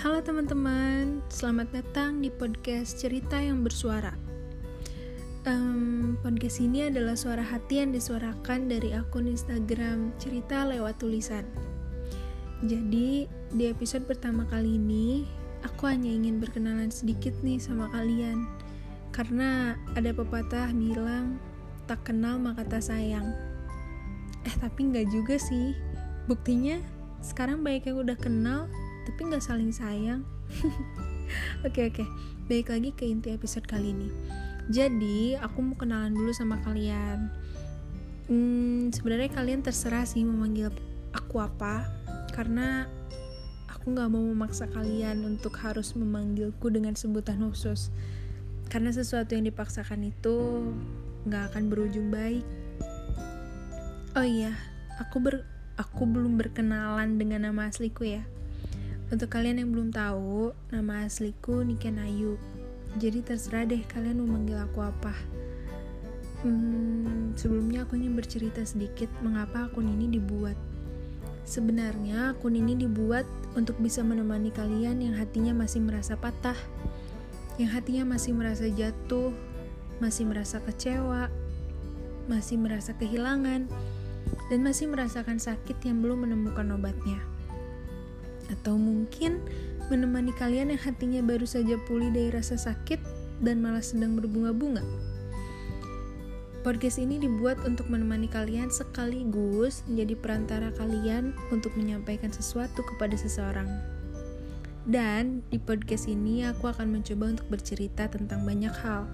Halo teman-teman, selamat datang di podcast Cerita yang Bersuara. Um, podcast ini adalah suara hati yang disuarakan dari akun Instagram Cerita Lewat Tulisan. Jadi, di episode pertama kali ini, aku hanya ingin berkenalan sedikit nih sama kalian. Karena ada pepatah bilang, tak kenal maka tak sayang. Eh, tapi nggak juga sih. Buktinya, sekarang banyak yang udah kenal, tapi nggak saling sayang. Oke oke. Baik lagi ke inti episode kali ini. Jadi aku mau kenalan dulu sama kalian. Hmm, sebenarnya kalian terserah sih memanggil aku apa karena aku nggak mau memaksa kalian untuk harus memanggilku dengan sebutan khusus. Karena sesuatu yang dipaksakan itu nggak akan berujung baik. Oh iya aku ber aku belum berkenalan dengan nama asliku ya untuk kalian yang belum tahu, nama asliku Niken Ayu. Jadi terserah deh kalian mau manggil aku apa. Hmm, sebelumnya aku ingin bercerita sedikit mengapa akun ini dibuat. Sebenarnya akun ini dibuat untuk bisa menemani kalian yang hatinya masih merasa patah, yang hatinya masih merasa jatuh, masih merasa kecewa, masih merasa kehilangan, dan masih merasakan sakit yang belum menemukan obatnya atau mungkin menemani kalian yang hatinya baru saja pulih dari rasa sakit dan malah sedang berbunga-bunga. Podcast ini dibuat untuk menemani kalian sekaligus menjadi perantara kalian untuk menyampaikan sesuatu kepada seseorang. Dan di podcast ini aku akan mencoba untuk bercerita tentang banyak hal,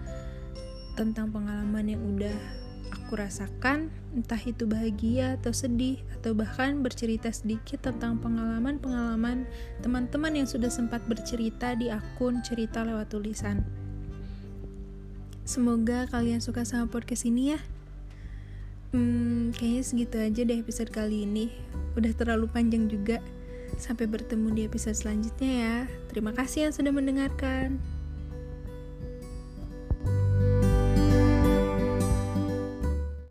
tentang pengalaman yang udah aku rasakan, entah itu bahagia atau sedih, atau bahkan bercerita sedikit tentang pengalaman-pengalaman teman-teman yang sudah sempat bercerita di akun cerita lewat tulisan. Semoga kalian suka sama podcast ini ya. Hmm, kayaknya segitu aja deh episode kali ini. Udah terlalu panjang juga. Sampai bertemu di episode selanjutnya ya. Terima kasih yang sudah mendengarkan.